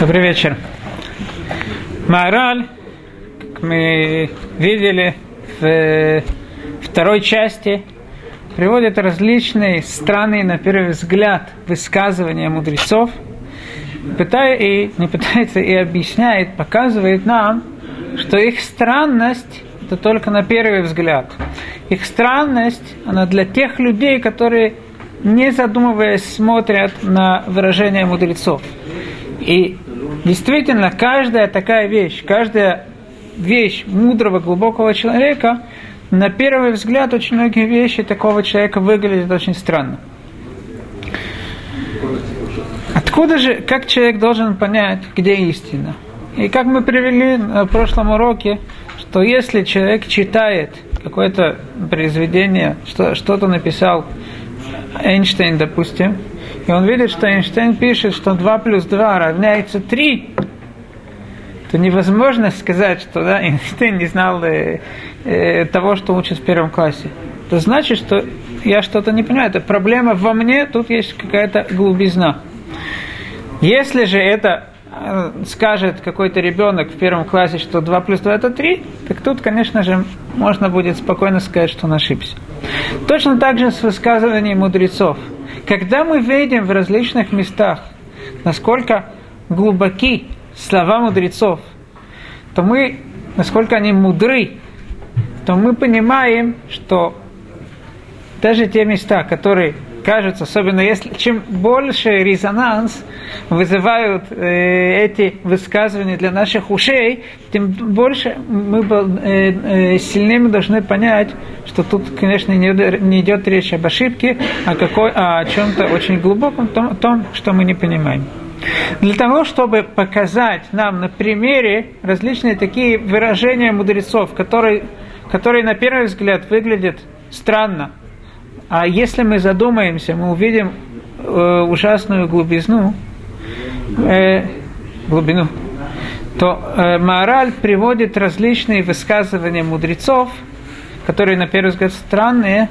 Добрый вечер. Мораль, как мы видели в второй части, приводит различные странные, на первый взгляд, высказывания мудрецов, пытая, и не пытается и объясняет, показывает нам, что их странность это только на первый взгляд. Их странность, она для тех людей, которые, не задумываясь, смотрят на выражение мудрецов. И действительно, каждая такая вещь, каждая вещь мудрого, глубокого человека, на первый взгляд, очень многие вещи такого человека выглядят очень странно. Откуда же, как человек должен понять, где истина? И как мы привели на прошлом уроке, что если человек читает какое-то произведение, что, что-то написал Эйнштейн, допустим, и он видит, что Эйнштейн пишет, что 2 плюс 2 равняется 3, то невозможно сказать, что да, Эйнштейн не знал э, э, того, что учит в первом классе. Это значит, что я что-то не понимаю. Это проблема во мне, тут есть какая-то глубизна. Если же это э, скажет какой-то ребенок в первом классе, что 2 плюс 2 это 3, так тут, конечно же, можно будет спокойно сказать, что он ошибся. Точно так же с высказыванием мудрецов – когда мы видим в различных местах, насколько глубоки слова мудрецов, то мы, насколько они мудры, то мы понимаем, что даже те места, которые кажется, особенно если чем больше резонанс вызывают э, эти высказывания для наших ушей, тем больше мы э, э, сильнее мы должны понять, что тут, конечно, не, идет речь об ошибке, а, какой, а о чем-то очень глубоком, том, том, что мы не понимаем. Для того, чтобы показать нам на примере различные такие выражения мудрецов, которые, которые на первый взгляд выглядят странно, а если мы задумаемся, мы увидим э, ужасную глубизну, э, глубину, то э, Маораль приводит различные высказывания мудрецов, которые на первый взгляд странные,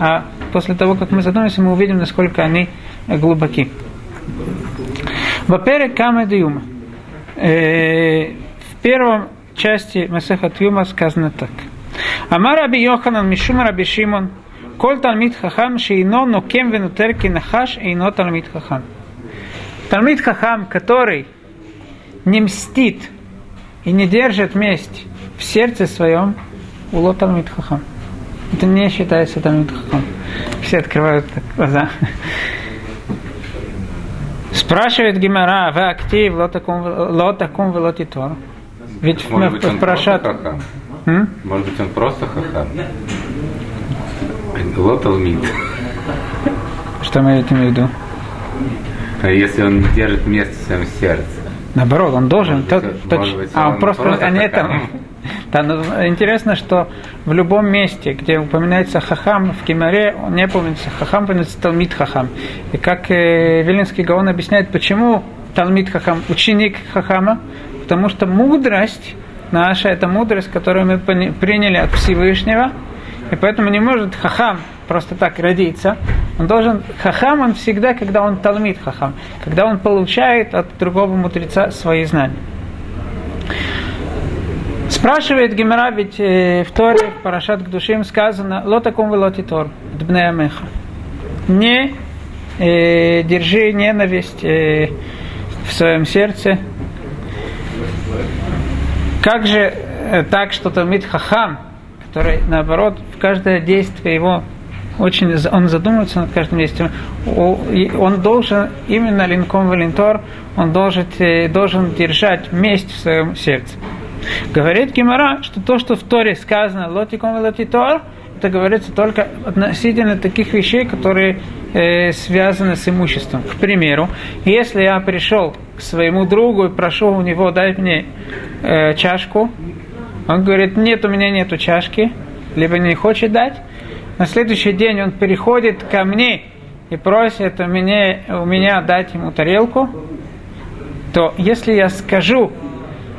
а после того, как мы задумаемся, мы увидим, насколько они глубоки. Во-первых, Камед Юма. Э, в первом части Масеха Юма сказано так. Амар Раби Йоханан Мишума Раби Шимон Коль Талмит Хахам Шейно Нокем Венутер Кинахаш Эйно Талмит Хахам. Талмит Хахам, который не мстит и не держит месть в сердце своем, уло Талмит Хахам. Это не считается Талмит Хахам. Все открывают глаза. Спрашивает Гимара, вы актив, лотакум велотитор. Ведь Может быть, просто хахам? Может быть, он просто хахам? Лоталмит. Что мы этим в виду? А если он держит место в своем сердце? Наоборот, он должен. Может то- быть, точ- может быть, а он просто, просто не хахам. это. Да, но интересно, что в любом месте, где упоминается хахам, в Кимаре он не упоминается хахам, упоминается талмит хахам. И как э, Вилинский Гаон объясняет, почему талмит хахам, ученик хахама, потому что мудрость наша, это мудрость, которую мы пони- приняли от Всевышнего, и поэтому не может хахам просто так родиться. Он должен, хахам он всегда, когда он талмит хахам, когда он получает от другого мудреца свои знания. Спрашивает Гемера, ведь э, в Торе, в Парашат к душим сказано, ло таком вы лоти тор, дбнея меха. Не э, держи ненависть э, в своем сердце. Как же э, так, что Талмит Хахам, который, наоборот, в каждое действие его очень он задумывается над каждым действием. Он должен именно линком валентор, он должен, э, должен держать месть в своем сердце. Говорит Гимара, что то, что в Торе сказано лотиком лотитор, это говорится только относительно таких вещей, которые э, связаны с имуществом. К примеру, если я пришел к своему другу и прошу у него дать мне э, чашку, он говорит, нет, у меня нету чашки, либо не хочет дать. На следующий день он переходит ко мне и просит у меня, у меня дать ему тарелку, то если я скажу,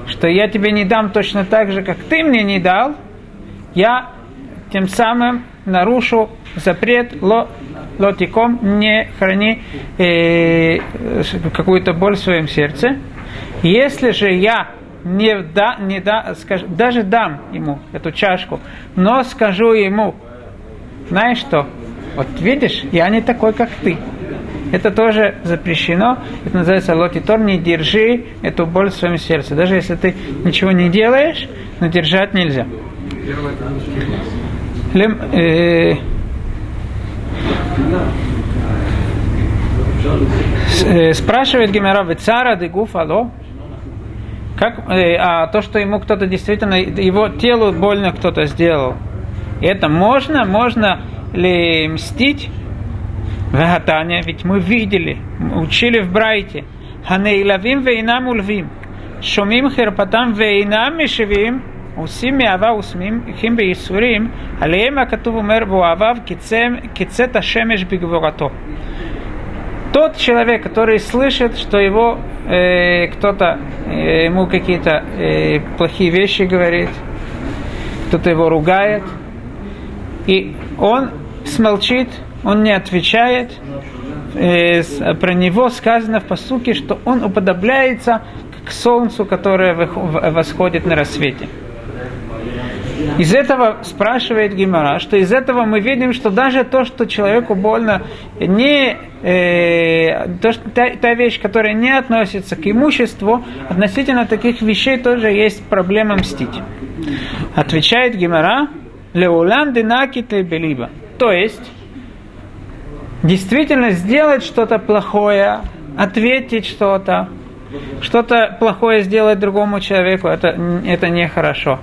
что я тебе не дам точно так же, как ты мне не дал, я тем самым нарушу запрет ло, лотиком, не храни э, какую-то боль в своем сердце. Если же я не, да, не да, скажу, даже дам ему эту чашку, но скажу ему, знаешь что, вот видишь, я не такой, как ты. Это тоже запрещено. Это называется лотитор. Не держи эту боль в своем сердце. Даже если ты ничего не делаешь, но держать нельзя. Лем, э, э, спрашивает Гемера цара де гуфало, как, э, а то, что ему кто-то действительно, его телу больно кто-то сделал, это можно, можно ли мстить? Вагатания, ведь мы видели, учили в Брайте, Ханеилавим вейнам ульвим, шумим херпатам вейнам мишевим, עושים מאהבה ושמחים בייסורים, עליהם הכתוב אומר ואוהביו кицет השמש בגבורתו. Тот человек, который слышит, что его э, кто-то э, ему какие-то э, плохие вещи говорит, кто-то его ругает, и он смолчит, он не отвечает. Э, про него сказано в посуке, что он уподобляется к солнцу, которое восходит на рассвете. Из этого спрашивает Гимара, что из этого мы видим, что даже то, что человеку больно, не э, то, что, та, та вещь, которая не относится к имуществу, относительно таких вещей тоже есть проблема мстить. Отвечает Гимара, Леулан динакит белиба. То есть, действительно сделать что-то плохое, ответить что-то, что-то плохое сделать другому человеку, это, это нехорошо.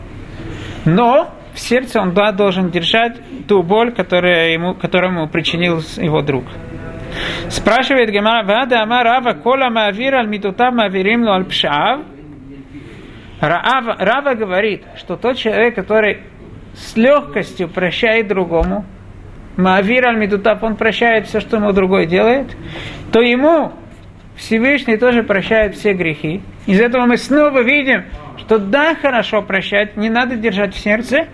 Но в сердце он да, должен держать ту боль, которая ему, которую ему причинил его друг. Спрашивает Гемара, Вада Ама Рава Кола Маавир Аль Митутав Маавирим Пшав. Рава говорит, что тот человек, который с легкостью прощает другому, Маавир Аль он прощает все, что ему другой делает, то ему Всевышний тоже прощает все грехи. Из этого мы снова видим, что да, хорошо прощать, не надо держать в сердце.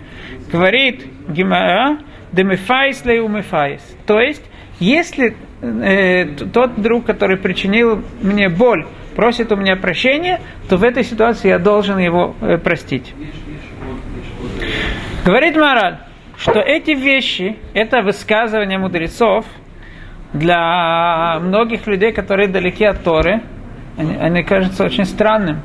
Говорит Гимара, демефайс леумефайс. То есть, если э, тот друг, который причинил мне боль, просит у меня прощения, то в этой ситуации я должен его э, простить. Говорит Мораль, что эти вещи, это высказывание мудрецов – для многих людей, которые далеки от Торы, они, они кажутся очень странным.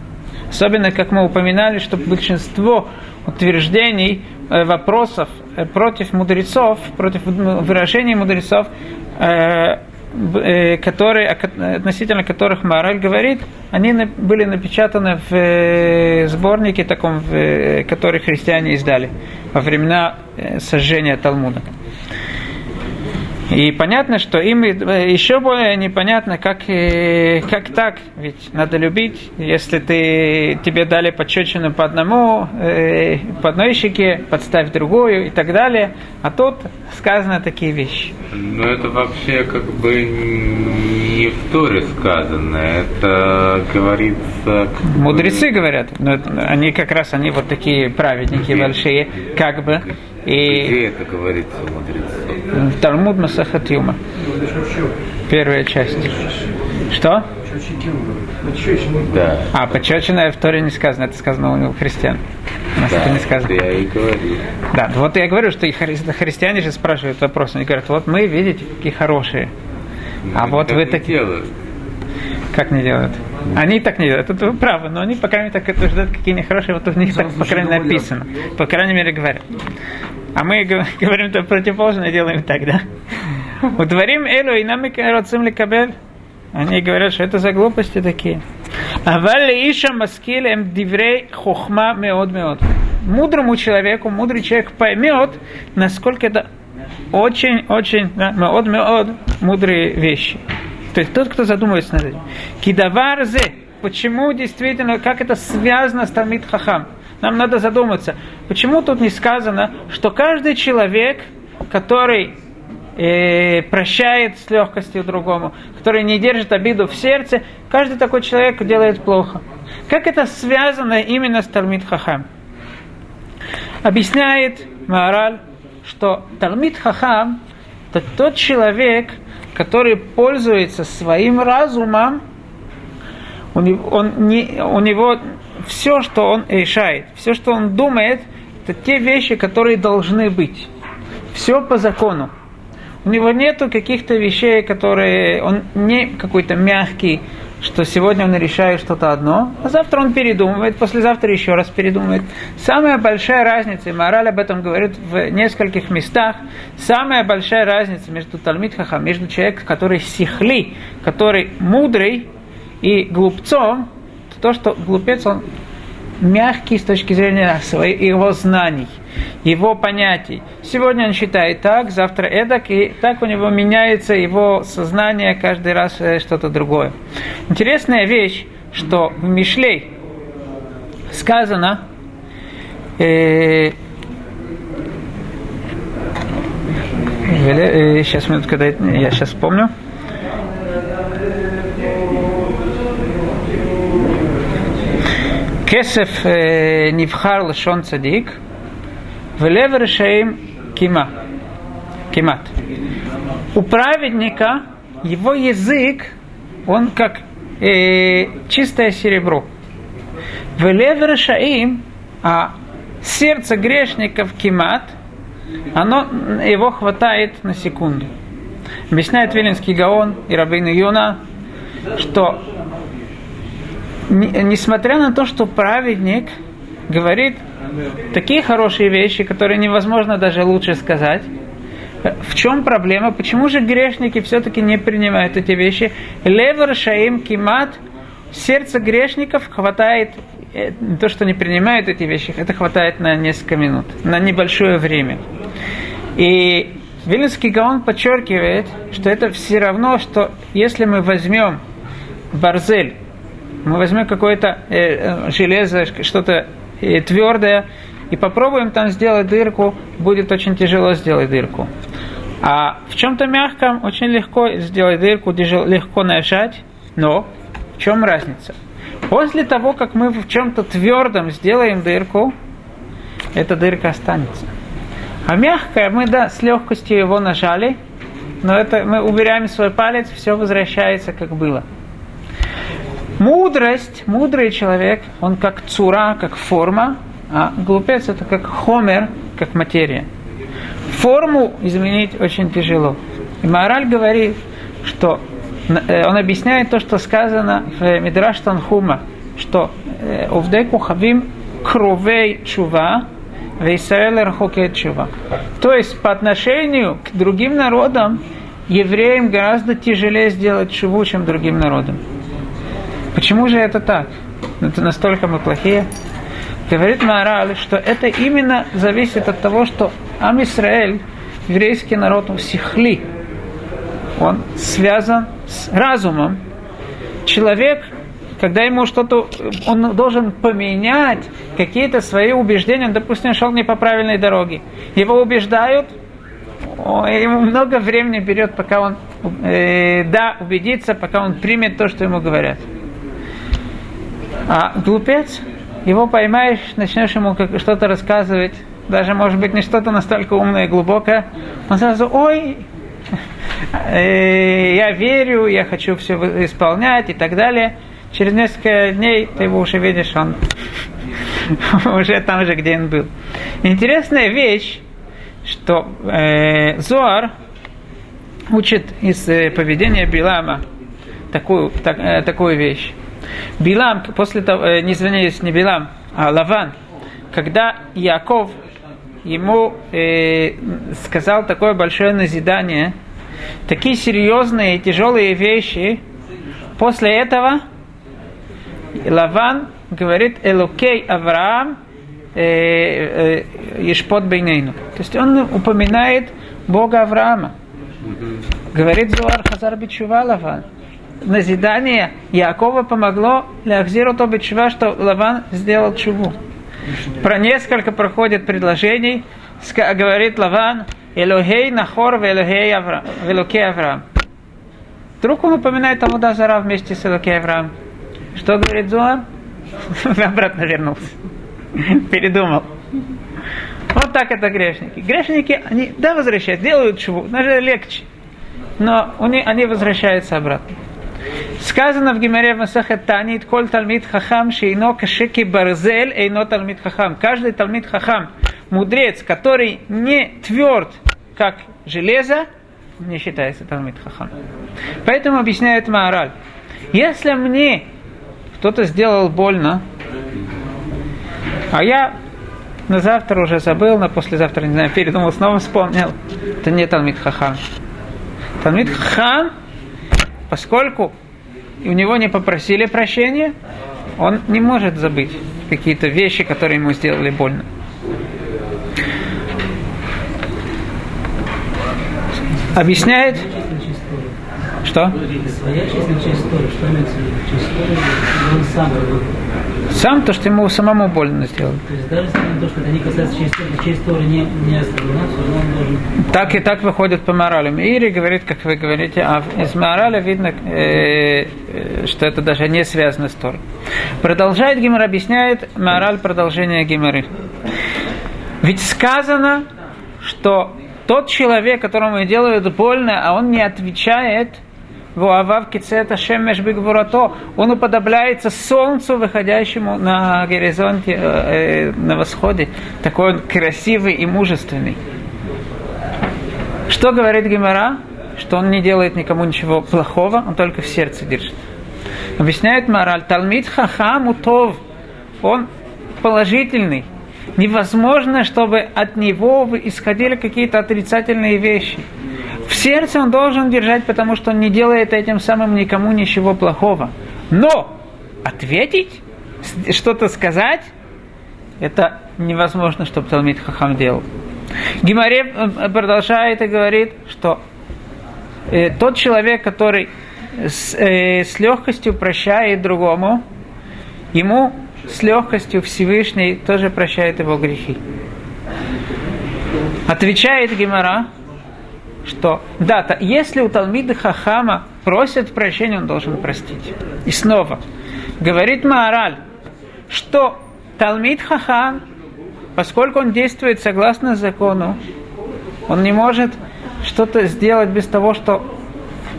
Особенно, как мы упоминали, что большинство утверждений, э, вопросов э, против мудрецов, против выражений мудрецов, э, которые, относительно которых Мораль говорит, они были напечатаны в сборнике таком, который христиане издали во времена сожжения Талмуда. И понятно, что им еще более непонятно, как, э, как так, ведь надо любить, если ты, тебе дали подчечину по одному, э, по одной щеке, подставь другую и так далее, а тут сказано такие вещи. Но это вообще как бы не в Торе сказано, это говорится... Мудрецы говорят, но они как раз, они вот такие праведники большие, как бы, и Где это говорится у мудрецов? Талмуд Масахат Юма. Первая часть. Что? Да. А, почечина в Торе не сказано, это сказано у христиан. У нас да, это не сказано. я и говорю. Да, вот я говорю, что хри- христиане же спрашивают вопрос, они говорят, вот мы, видите, какие хорошие. Но а вот вы такие... Делают. Как не делают? Они так не делают, это вы правы, но они, по крайней мере, так утверждают, какие они хорошие, вот у них так, по крайней мере, написано. По крайней мере, говорят. А мы говорим то противоположное, делаем так, да? Утворим элу и нам роцим кабель. Они говорят, что это за глупости такие. Авалли иша маскиль эм диврей хохма меод меод. Мудрому человеку, мудрый человек поймет, насколько это очень-очень, да, меод меод, мудрые вещи. То есть тот, кто задумывается над этим. Кидаварзе, почему действительно, как это связано с Талмит Хахам? Нам надо задуматься, почему тут не сказано, что каждый человек, который э, прощает с легкостью другому, который не держит обиду в сердце, каждый такой человек делает плохо. Как это связано именно с Талмит Хахам? Объясняет Маораль, что Талмит Хахам – это тот человек, который пользуется своим разумом у него, он не, у него все, что он решает, все, что он думает, это те вещи, которые должны быть. Все по закону. У него нету каких-то вещей, которые... Он не какой-то мягкий, что сегодня он решает что-то одно, а завтра он передумывает, послезавтра еще раз передумывает. Самая большая разница, и Мораль об этом говорит в нескольких местах, самая большая разница между Талмит Хахам, между человеком, который сихли, который мудрый, и глупцом, то, что глупец, он мягкий с точки зрения своих, его знаний, его понятий. Сегодня он считает так, завтра эдак, и так у него меняется его сознание каждый раз э, что-то другое. Интересная вещь, что в Мишлей сказано, э, сейчас минутку, я сейчас вспомню. Кесеф Нивхар Лешон Цадик, Велев Решаим Кима. Кимат. У праведника его язык, он как э, чистое серебро. в Велев Решаим, а сердце грешников Кимат, оно, его хватает на секунду. Объясняет Виленский Гаон и Рабин Юна, что несмотря на то, что праведник говорит такие хорошие вещи, которые невозможно даже лучше сказать, в чем проблема? Почему же грешники все-таки не принимают эти вещи? Левер шаим кимат, сердце грешников хватает, э, то, что не принимают эти вещи, это хватает на несколько минут, на небольшое время. И Вильнюсский Гаон подчеркивает, что это все равно, что если мы возьмем барзель, мы возьмем какое-то э, э, железо, что-то э, твердое, и попробуем там сделать дырку, будет очень тяжело сделать дырку. А в чем-то мягком очень легко сделать дырку, легко нажать, но в чем разница? После того, как мы в чем-то твердом сделаем дырку, эта дырка останется. А мягкое мы да, с легкостью его нажали, но это мы убираем свой палец, все возвращается как было. Мудрость, мудрый человек, он как цура, как форма, а глупец это как хомер, как материя. Форму изменить очень тяжело. И Мораль говорит, что э, он объясняет то, что сказано в Мидраш Танхума, что э, Овдеку хавим кровей чува, Вейсраэль рахокет чува. То есть по отношению к другим народам евреям гораздо тяжелее сделать чуву, чем другим народам. Почему же это так? Это настолько мы плохие. Говорит Маораль, что это именно зависит от того, что Ам Исраэль, еврейский народ, он сихли. Он связан с разумом. Человек, когда ему что-то, он должен поменять какие-то свои убеждения, допустим, шел не по правильной дороге. Его убеждают, ему много времени берет, пока он, э, да, убедится, пока он примет то, что ему говорят. А глупец, его поймаешь, начнешь ему что-то рассказывать, даже, может быть, не что-то настолько умное и глубокое, он сразу, ой, э, я верю, я хочу все исполнять и так далее. Через несколько дней ты его уже видишь, он уже там же, где он был. Интересная вещь, что э, Зоар учит из э, поведения Билама такую, так, э, такую вещь. Билам, после того, э, не извиняюсь, не Билам, а Лаван, когда Яков ему э, сказал такое большое назидание, такие серьезные и тяжелые вещи, после этого Лаван говорит Элокей Авраам э, э, Ешпот Бейнейну. То есть он упоминает Бога Авраама. Говорит Зуар Хазар Бичува Лаван назидание Якова помогло Лахзиру Тобичва, что Лаван сделал чуву. Про несколько проходит предложений, говорит Лаван, Элохей Нахор Элохей Авраам. Авраам. Вдруг он упоминает тому Дазара вместе с Элокей Авраам. Что говорит Зуар? Обратно вернулся. Передумал. Вот так это грешники. Грешники, они, да, возвращаются, делают чего, даже легче. Но они возвращаются обратно. Сказано в Гимаре Масахет Танит, коль талмит хахам, шейно кашеки барзель, эйно талмит хахам. Каждый талмит хахам, мудрец, который не тверд, как железо, не считается талмит хахам. Поэтому объясняет Маораль. Если мне кто-то сделал больно, а я на завтра уже забыл, на послезавтра, не знаю, передумал, снова вспомнил, это не Талмит Хахам. Талмит Хахам, поскольку у него не попросили прощения, он не может забыть какие-то вещи, которые ему сделали больно. Объясняет, что? Своя честная истории, что он сам сам то, что ему самому больно сделали. То есть даже то, что это не касается часть истории не, не оставлена, он должен... Так и так выходит по морали. Ири говорит, как вы говорите, а из морали видно, э, э, что это даже не связано с Торой. Продолжает Гимар, объясняет мораль продолжения Гимары. Ведь сказано, что тот человек, которому делают больно, а он не отвечает – Вуавав кицета шемеш бигвурато. Он уподобляется солнцу, выходящему на горизонте, э, э, на восходе. Такой он красивый и мужественный. Что говорит Гимара? Что он не делает никому ничего плохого, он только в сердце держит. Объясняет мораль. Талмит хахам утов. Он положительный. Невозможно, чтобы от него исходили какие-то отрицательные вещи сердце он должен держать, потому что он не делает этим самым никому ничего плохого. Но ответить, что-то сказать, это невозможно, чтобы Талмит Хахам делал. Гимаре э, продолжает и говорит, что э, тот человек, который с, э, с легкостью прощает другому, ему с легкостью Всевышний тоже прощает его грехи. Отвечает Гимара, что да, то, если у Талмида Хахама просят прощения, он должен простить. И снова, говорит Маораль, что Талмид Хахам, поскольку он действует согласно закону, он не может что-то сделать без того, что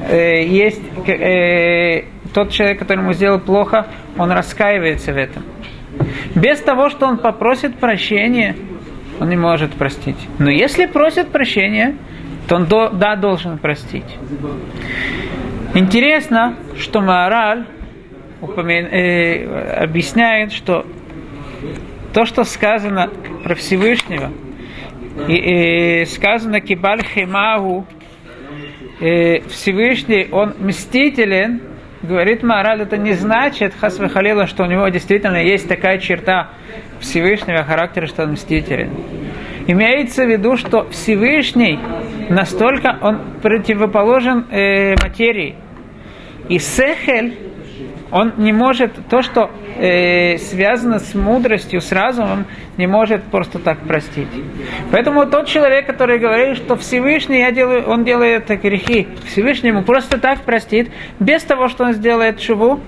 э, есть э, тот человек, который ему сделал плохо, он раскаивается в этом. Без того, что он попросит прощения, он не может простить. Но если просит прощения, то он до, да, должен простить. Интересно, что Маораль упомя... э, объясняет, что то, что сказано про Всевышнего, и, и сказано Кибаль Хемагу, э, Всевышний, он мстителен, говорит Маораль, это не значит, Хасвахалила, что у него действительно есть такая черта Всевышнего характера, что он мстителен. Имеется в виду, что Всевышний настолько он противоположен э, материи. И Сехель, он не может, то, что э, связано с мудростью, с разумом, не может просто так простить. Поэтому тот человек, который говорит, что Всевышний, я делаю, он делает грехи, Всевышний ему просто так простит, без того, что он сделает шуву,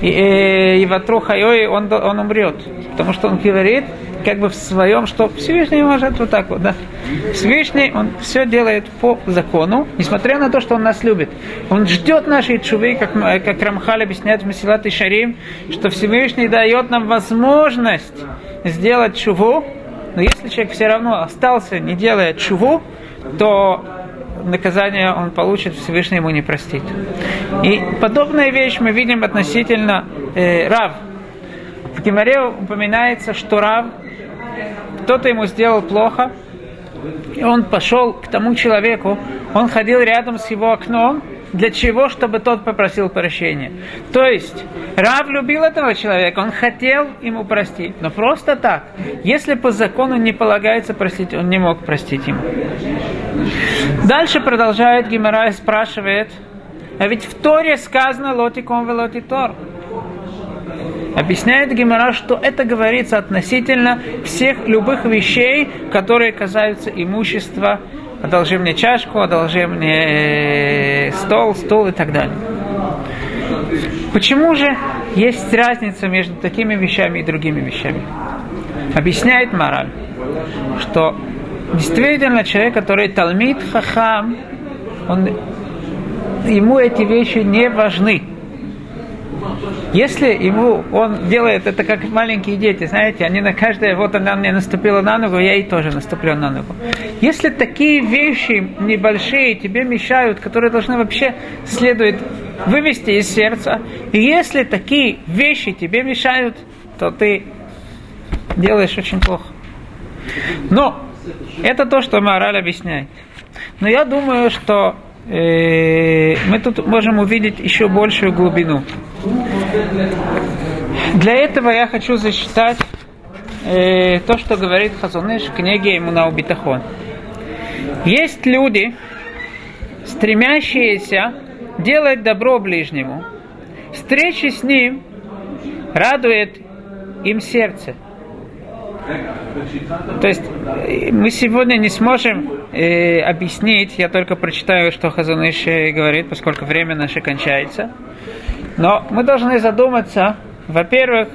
и, э, и ватру он, он умрет. Потому что он говорит, как бы в своем, что Всевышний может вот так вот, да. Всевышний, он все делает по закону, несмотря на то, что он нас любит. Он ждет нашей чувы, как, как Рамхаль объясняет в Масилат и Шарим, что Всевышний дает нам возможность сделать чуву, но если человек все равно остался, не делая чуву, то наказание он получит, Всевышний ему не простит. И подобная вещь мы видим относительно э, Рав. В Гимаре упоминается, что Рав, кто-то ему сделал плохо, и он пошел к тому человеку, он ходил рядом с его окном, для чего? Чтобы тот попросил прощения. То есть, Рав любил этого человека, он хотел ему простить, но просто так. Если по закону не полагается простить, он не мог простить ему. Дальше продолжает Гимара и спрашивает, а ведь в Торе сказано лотиком велоти тор. Объясняет Гимара, что это говорится относительно всех любых вещей, которые касаются имущества одолжи мне чашку, одолжи мне э, стол, стул и так далее. Почему же есть разница между такими вещами и другими вещами? Объясняет мораль, что действительно человек, который талмит хахам, он, ему эти вещи не важны. Если ему, он делает это как маленькие дети, знаете, они на каждое, вот она мне наступила на ногу, я ей тоже наступлю на ногу. Если такие вещи небольшие тебе мешают, которые должны вообще следует вывести из сердца, и если такие вещи тебе мешают, то ты делаешь очень плохо. Но это то, что Мораль объясняет. Но я думаю, что мы тут можем увидеть еще большую глубину. Для этого я хочу засчитать э, то, что говорит Хазуныш в книге ему на Убитахон. Есть люди, стремящиеся делать добро ближнему. Встреча с ним радует им сердце – то есть э, мы сегодня не сможем э, объяснить, я только прочитаю, что Хазаныш говорит, поскольку время наше кончается. Но мы должны задуматься, во-первых,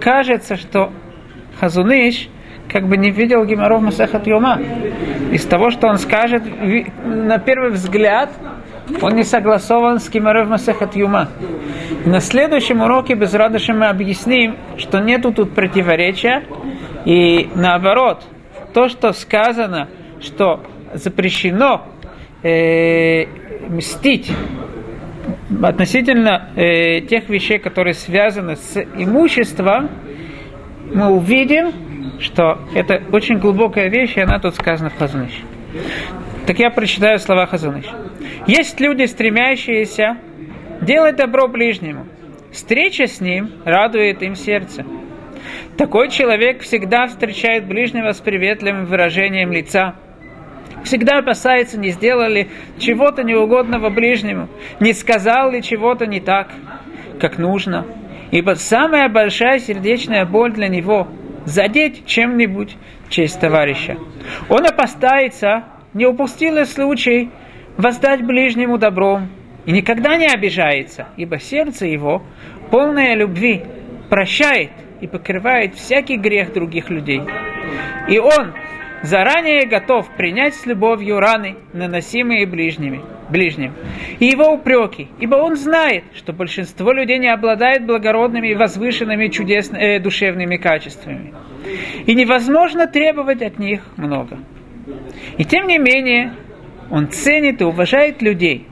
кажется, что Хазуныш как бы не видел Гимаров Масахат Юма. Из того, что он скажет, на первый взгляд, он не согласован с Гимаров Масахат Юма. На следующем уроке без радости мы объясним, что нету тут противоречия, и наоборот, то, что сказано, что запрещено э, мстить относительно э, тех вещей, которые связаны с имуществом, мы увидим, что это очень глубокая вещь, и она тут сказана в Хазуныш. Так я прочитаю слова Хазуныш. Есть люди, стремящиеся делать добро ближнему. Встреча с ним радует им сердце. Такой человек всегда встречает ближнего с приветливым выражением лица. Всегда опасается, не сделали чего-то неугодного ближнему, не сказал ли чего-то не так, как нужно. Ибо самая большая сердечная боль для него – задеть чем-нибудь честь товарища. Он опасается, не упустил случай воздать ближнему добром, и никогда не обижается, ибо сердце его, полное любви, прощает – и покрывает всякий грех других людей. И он заранее готов принять с любовью раны, наносимые ближними, ближним, и его упреки, ибо он знает, что большинство людей не обладает благородными и возвышенными чудесными э, душевными качествами. И невозможно требовать от них много. И тем не менее, он ценит и уважает людей.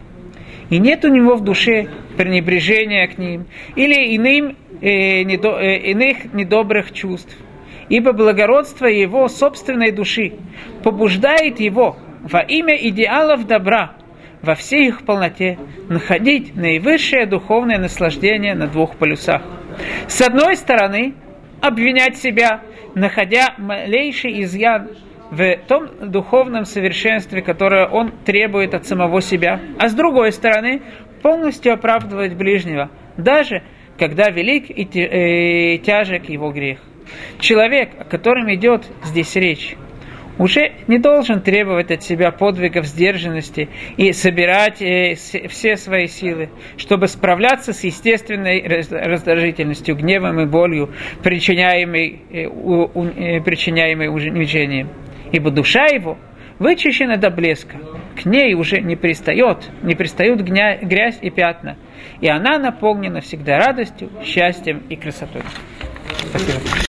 И нет у него в душе пренебрежения к ним или иным иных недобрых чувств. Ибо благородство его собственной души побуждает его во имя идеалов добра во всей их полноте находить наивысшее духовное наслаждение на двух полюсах. С одной стороны, обвинять себя, находя малейший изъян в том духовном совершенстве, которое он требует от самого себя, а с другой стороны, полностью оправдывать ближнего, даже когда велик и э, тяжек его грех. Человек, о котором идет здесь речь, уже не должен требовать от себя подвигов сдержанности и собирать э, все свои силы, чтобы справляться с естественной раздражительностью, гневом и болью, причиняемой, э, причиняемой унижением. Ибо душа его вычищена до блеска, к ней уже не пристает, не пристают грязь и пятна, и она наполнена всегда радостью, счастьем и красотой. Спасибо.